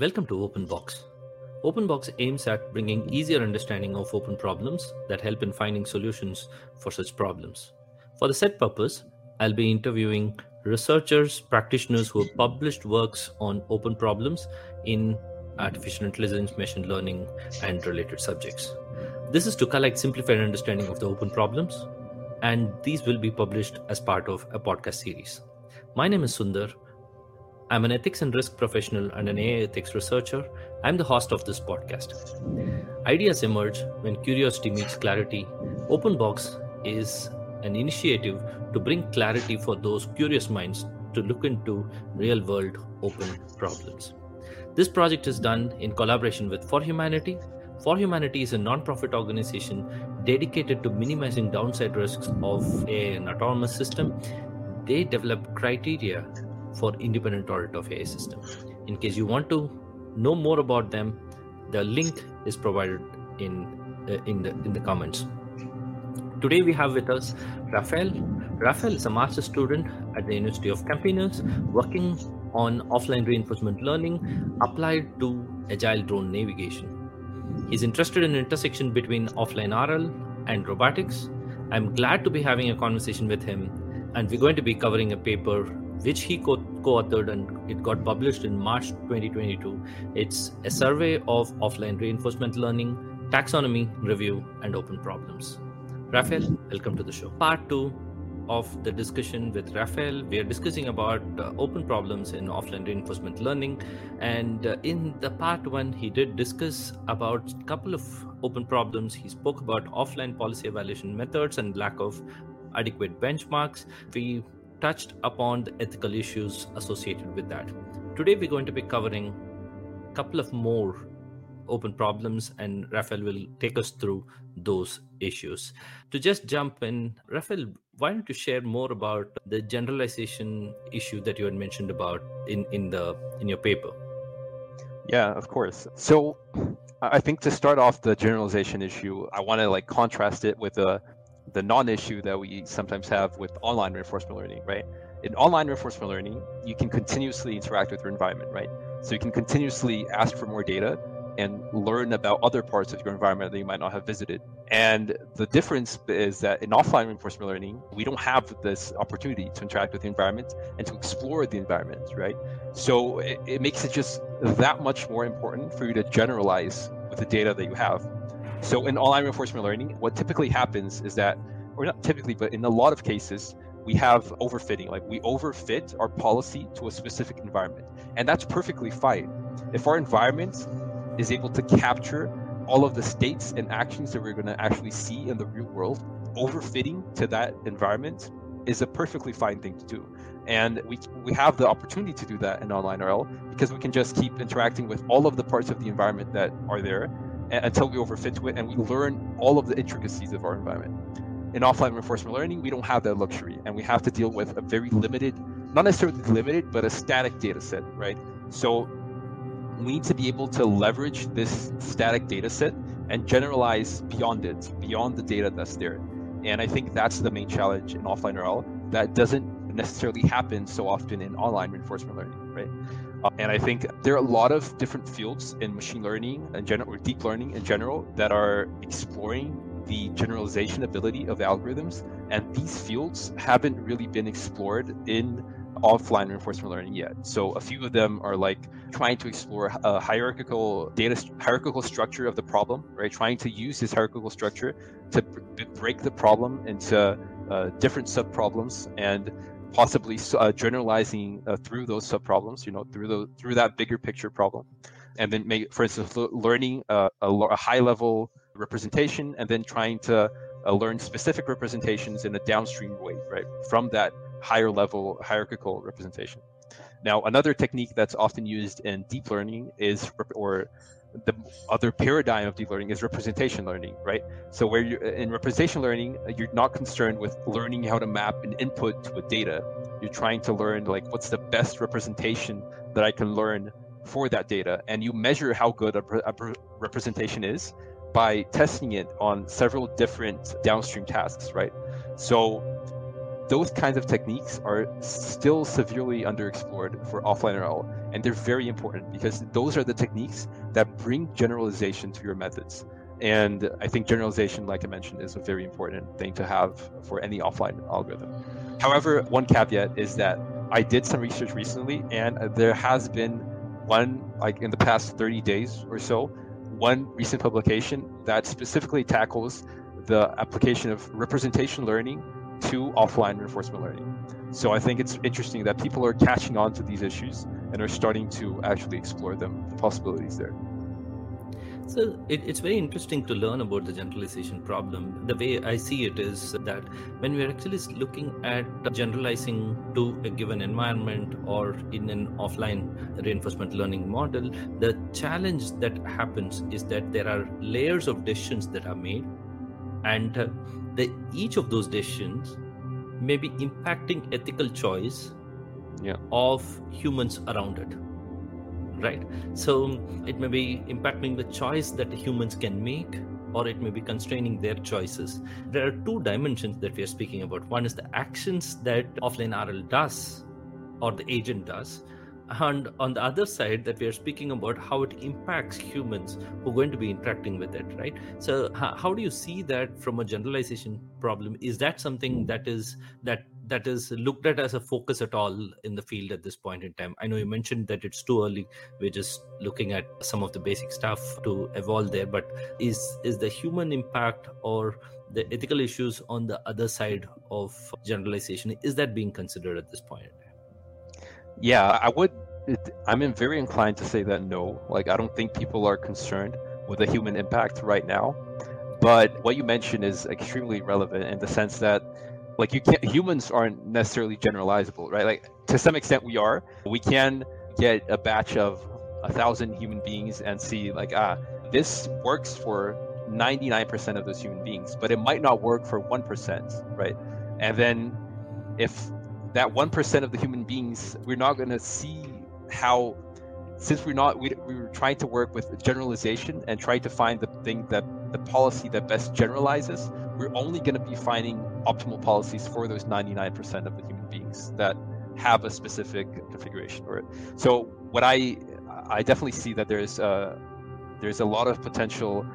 Welcome to OpenBox. OpenBox aims at bringing easier understanding of open problems that help in finding solutions for such problems. For the set purpose, I'll be interviewing researchers, practitioners who have published works on open problems in artificial intelligence, machine learning, and related subjects. This is to collect simplified understanding of the open problems, and these will be published as part of a podcast series. My name is Sundar. I'm an ethics and risk professional and an AI ethics researcher. I'm the host of this podcast. Ideas emerge when curiosity meets clarity. OpenBox is an initiative to bring clarity for those curious minds to look into real world open problems. This project is done in collaboration with For Humanity. For Humanity is a non-profit organization dedicated to minimizing downside risks of an autonomous system. They develop criteria for independent audit of AI system. In case you want to know more about them, the link is provided in uh, in the in the comments. Today we have with us Rafael. Rafael is a master student at the University of Campinas, working on offline reinforcement learning applied to agile drone navigation. He's interested in the intersection between offline RL and robotics. I'm glad to be having a conversation with him, and we're going to be covering a paper which he co authored and it got published in March 2022. It's a survey of offline reinforcement learning, taxonomy, review, and open problems. Rafael, welcome to the show. Part two of the discussion with Rafael. We are discussing about uh, open problems in offline reinforcement learning. And uh, in the part one, he did discuss about a couple of open problems. He spoke about offline policy evaluation methods and lack of adequate benchmarks. We touched upon the ethical issues associated with that. Today, we're going to be covering a couple of more open problems, and Rafael will take us through those issues. To just jump in, Rafael, why don't you share more about the generalization issue that you had mentioned about in, in the in your paper? Yeah, of course. So I think to start off the generalization issue, I want to like contrast it with the the non-issue that we sometimes have with online reinforcement learning, right? In online reinforcement learning, you can continuously interact with your environment, right? So you can continuously ask for more data and learn about other parts of your environment that you might not have visited. And the difference is that in offline reinforcement learning, we don't have this opportunity to interact with the environment and to explore the environment, right? So it, it makes it just that much more important for you to generalize with the data that you have. So in online reinforcement learning, what typically happens is that, or not typically, but in a lot of cases, we have overfitting. Like we overfit our policy to a specific environment. And that's perfectly fine. If our environment is able to capture all of the states and actions that we're going to actually see in the real world, overfitting to that environment is a perfectly fine thing to do. And we, we have the opportunity to do that in online RL because we can just keep interacting with all of the parts of the environment that are there until we overfit to it and we learn all of the intricacies of our environment. In offline reinforcement learning, we don't have that luxury and we have to deal with a very limited, not necessarily limited, but a static data set, right? So we need to be able to leverage this static data set and generalize beyond it, beyond the data that's there. And I think that's the main challenge in offline RL that doesn't necessarily happen so often in online reinforcement learning, right? Uh, and I think there are a lot of different fields in machine learning and general or deep learning in general that are exploring the generalization ability of algorithms. And these fields haven't really been explored in offline reinforcement learning yet. So a few of them are like trying to explore a hierarchical data hierarchical structure of the problem, right? Trying to use this hierarchical structure to b- break the problem into uh, different subproblems and possibly uh, generalizing uh, through those subproblems, you know, through the through that bigger picture problem, and then make, for instance, learning a, a, a high level representation and then trying to uh, learn specific representations in a downstream way, right, from that higher level hierarchical representation. Now, another technique that's often used in deep learning is, or the other paradigm of deep learning is representation learning, right? So where you in representation learning, you're not concerned with learning how to map an input to a data. You're trying to learn like what's the best representation that I can learn for that data, and you measure how good a, a representation is by testing it on several different downstream tasks, right? So those kinds of techniques are still severely underexplored for offline RL, and they're very important because those are the techniques that bring generalization to your methods. And I think generalization, like I mentioned, is a very important thing to have for any offline algorithm. However, one caveat is that I did some research recently, and there has been one, like in the past 30 days or so, one recent publication that specifically tackles the application of representation learning to offline reinforcement learning. So I think it's interesting that people are catching on to these issues and are starting to actually explore them, the possibilities there. So it, it's very interesting to learn about the generalization problem. The way I see it is that when we're actually looking at generalizing to a given environment or in an offline reinforcement learning model, the challenge that happens is that there are layers of decisions that are made, and uh, the, each of those decisions may be impacting ethical choice yeah. of humans around it right? So it may be impacting the choice that humans can make or it may be constraining their choices. There are two dimensions that we are speaking about. One is the actions that offline rl does or the agent does and on the other side that we are speaking about how it impacts humans who are going to be interacting with it right? So how do you see that from a generalization problem? Is that something that is that that is looked at as a focus at all in the field at this point in time? I know you mentioned that it's too early. We're just looking at some of the basic stuff to evolve there but is is the human impact or the ethical issues on the other side of generalization is that being considered at this point yeah, I would. It, I'm very inclined to say that no. Like, I don't think people are concerned with the human impact right now. But what you mentioned is extremely relevant in the sense that, like, you can't. Humans aren't necessarily generalizable, right? Like, to some extent, we are. We can get a batch of a thousand human beings and see, like, ah, this works for 99% of those human beings, but it might not work for 1%, right? And then if that 1% of the human beings, we're not going to see how, since we're not, we, we were trying to work with generalization and trying to find the thing that, the policy that best generalizes, we're only going to be finding optimal policies for those 99% of the human beings that have a specific configuration it. So what I, I definitely see that there's, uh, there's a lot of potential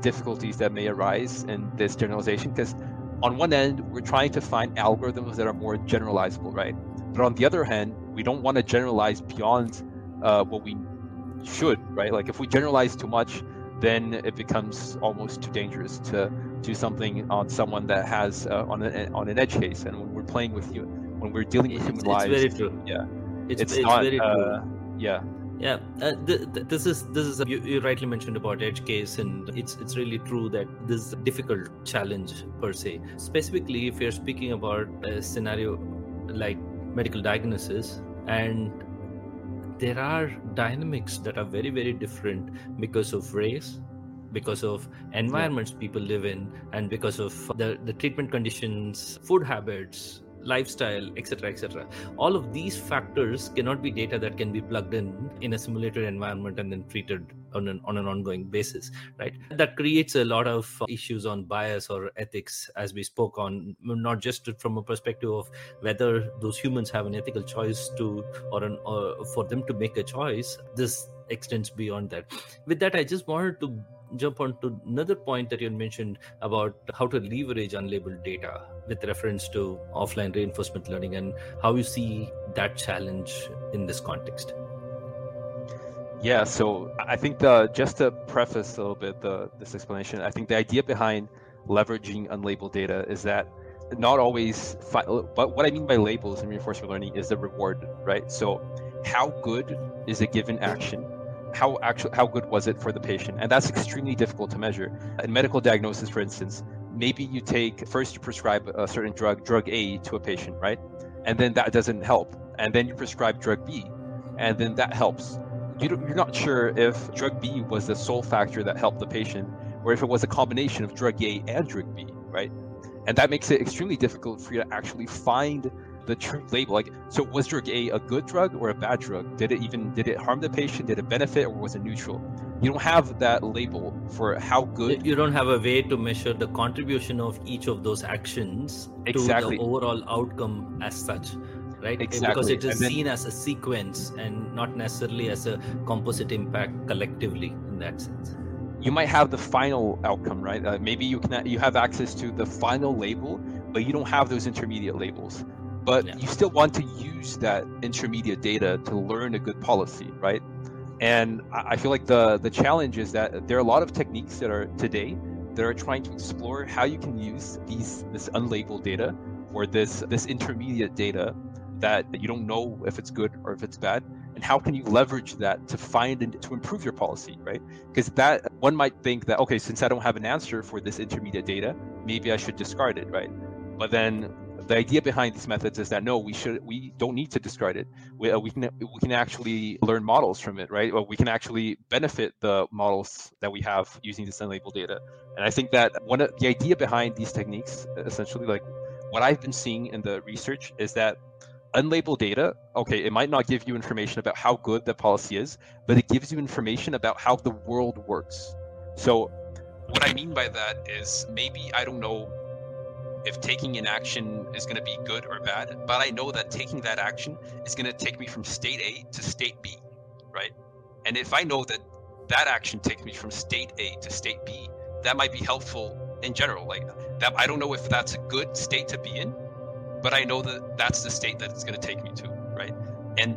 difficulties that may arise in this generalization because on one end, we're trying to find algorithms that are more generalizable, right? But on the other hand, we don't want to generalize beyond uh, what we should, right? Like if we generalize too much, then it becomes almost too dangerous to do something on someone that has uh, on an on an edge case. And when we're playing with you, when we're dealing with human it's, lives, it's very true. Yeah, it's, it's, it's not, very uh. Yeah, yeah, uh, th- th- this is this is a, you, you, rightly mentioned about edge case, and it's it's really true that this is a difficult challenge per se. Specifically, if you're speaking about a scenario like medical diagnosis, and there are dynamics that are very very different because of race, because of environments yeah. people live in, and because of the the treatment conditions, food habits, lifestyle etc etc all of these factors cannot be data that can be plugged in in a simulated environment and then treated on an, on an ongoing basis right? That creates a lot of uh, issues on bias or ethics as we spoke on not just from a perspective of whether those humans have an ethical choice to or, an, or for them to make a choice. This extends beyond that. With that i just wanted to jump on to another point that you mentioned about how to leverage unlabeled data with reference to offline reinforcement learning and how you see that challenge in this context. Yeah, so I think the just to preface a little bit the this explanation, I think the idea behind leveraging unlabeled data is that not always fi- but what I mean by labels in reinforcement learning is the reward, right? So how good is a given action how actually how good was it for the patient? And that's extremely difficult to measure. In medical diagnosis for instance maybe you take first you prescribe a certain drug drug a to a patient right? And then that doesn't help. And then you prescribe drug b and then that helps. You you're not sure if drug b was the sole factor that helped the patient or if it was a combination of drug a and drug b right? And that makes it extremely difficult for you to actually find the true label. Like, so was drug A a good drug or a bad drug? Did it even did it harm the patient? Did it benefit or was it neutral? You don't have that label for how good. You don't have a way to measure the contribution of each of those actions exactly. to the overall outcome as such right exactly. because it is then, seen as a sequence and not necessarily as a composite impact collectively in that sense you might have the final outcome right uh, maybe you can you have access to the final label but you don't have those intermediate labels but yeah. you still want to use that intermediate data to learn a good policy right? And i feel like the the challenge is that there are a lot of techniques that are today that are trying to explore how you can use these this unlabeled data or this this intermediate data that you don't know if it's good or if it's bad and how can you leverage that to find and to improve your policy right? Because that one might think that okay since i don't have an answer for this intermediate data maybe i should discard it right? But then the idea behind these methods is that no we should we don't need to discard it. We, uh, we can we can actually learn models from it right? We can actually benefit the models that we have using this unlabeled data. And i think that one of the idea behind these techniques essentially like what i've been seeing in the research is that unlabeled data, okay, it might not give you information about how good the policy is, but it gives you information about how the world works. So, what I mean by that is maybe I don't know if taking an action is going to be good or bad, but I know that taking that action is going to take me from state A to state B, right? And if I know that that action takes me from state A to state B, that might be helpful in general. Like that, I don't know if that's a good state to be in, but I know that that's the state that it's going to take me to, right? And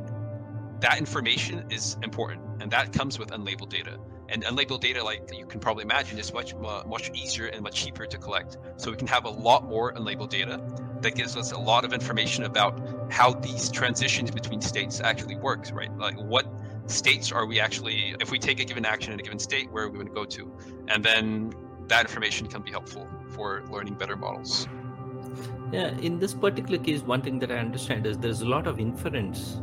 that information is important, and that comes with unlabeled data. And unlabeled data, like you can probably imagine, is much much easier and much cheaper to collect. So we can have a lot more unlabeled data that gives us a lot of information about how these transitions between states actually works, right? Like what states are we actually, if we take a given action in a given state, where are we going to go to? And then that information can be helpful for learning better models. Yeah, in this particular case, one thing that I understand is there's a lot of inference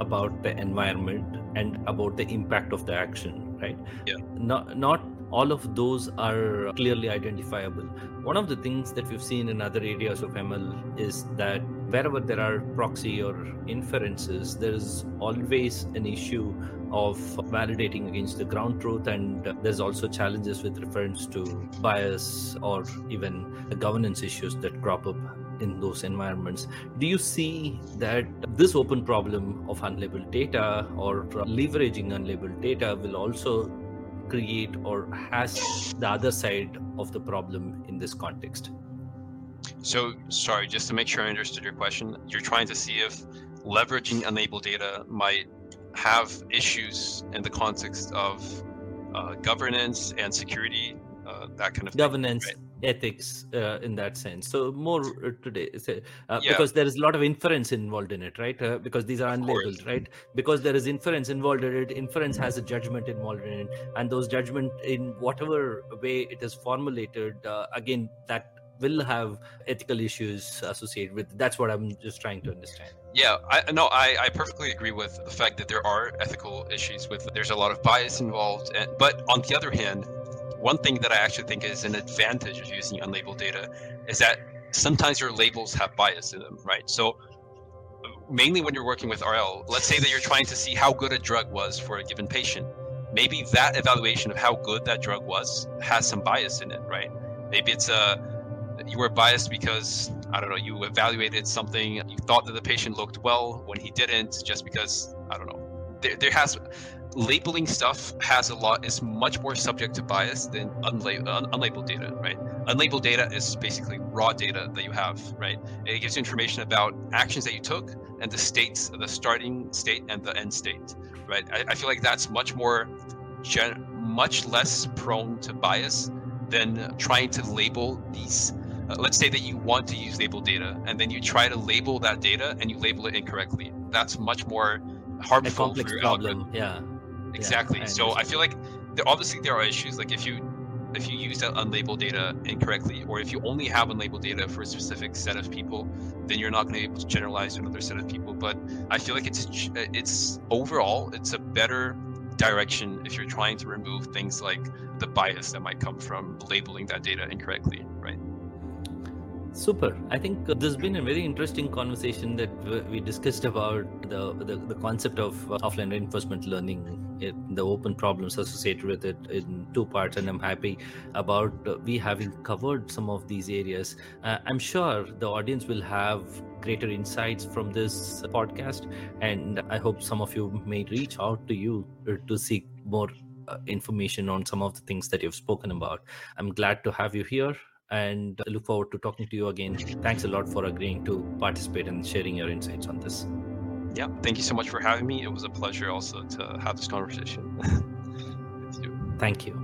about the environment and about the impact of the action, right? Yeah. Not not all of those are clearly identifiable. One of the things that we've seen in other areas of ML is that wherever there are proxy or inferences, there is always an issue of validating against the ground truth, and there's also challenges with reference to bias or even the governance issues that crop up in those environments. Do you see that this open problem of unlabeled data or leveraging unlabeled data will also create or has the other side of the problem in this context? So, sorry, just to make sure I understood your question, you're trying to see if leveraging unlabeled data might have issues in the context of uh, governance and security, uh, that kind of governance, thing, right? Ethics, uh, in that sense. So more uh, today, uh, yeah. because there is a lot of inference involved in it, right? Uh, because these are unlabeled, right? Because there is inference involved in it. Inference has a judgment involved in it, and those judgment in whatever way it is formulated, again, that will have ethical issues associated with. That's what I'm just trying to understand. Yeah, I no, I, I perfectly agree with the fact that there are ethical issues with there's a lot of bias involved, and, but on the other hand, one thing that I actually think is an advantage of using unlabeled data is that sometimes your labels have bias in them, right? So mainly when you're working with RL, let's say that you're trying to see how good a drug was for a given patient. Maybe that evaluation of how good that drug was has some bias in it, right? Maybe it's a you were biased because I don't know, you evaluated something, you thought that the patient looked well when he didn't, just because I don't know. There, there has labeling stuff has a lot is much more subject to bias than unlabeled, un, unlabeled data, right? Unlabeled data is basically raw data that you have, right? It gives you information about actions that you took and the states, the starting state and the end state, right? I, I feel like that's much more, gen, much less prone to bias than trying to label these uh, let's say that you want to use labeled data and then you try to label that data and you label it incorrectly that's much more harmful a complex for your problem algorithm. yeah exactly yeah, I so i feel like there, obviously there are issues like if you if you use that unlabeled data incorrectly or if you only have unlabeled data for a specific set of people then you're not going to be able to generalize to another set of people but i feel like it's uh, it's overall it's a better direction if you're trying to remove things like the bias that might come from labeling that data incorrectly right Super. I think uh, has been a very interesting conversation that we discussed about the, the, the concept of uh, offline reinforcement learning, it, the open problems associated with it in two parts. And I'm happy about uh, we having covered some of these areas. Uh, I'm sure the audience will have greater insights from this podcast. And I hope some of you may reach out to you to seek more uh, information on some of the things that you've spoken about. I'm glad to have you here and I look forward to talking to you again. Thanks a lot for agreeing to participate and sharing your insights on this. Yeah, thank you so much for having me. It was a pleasure also to have this conversation Thank you.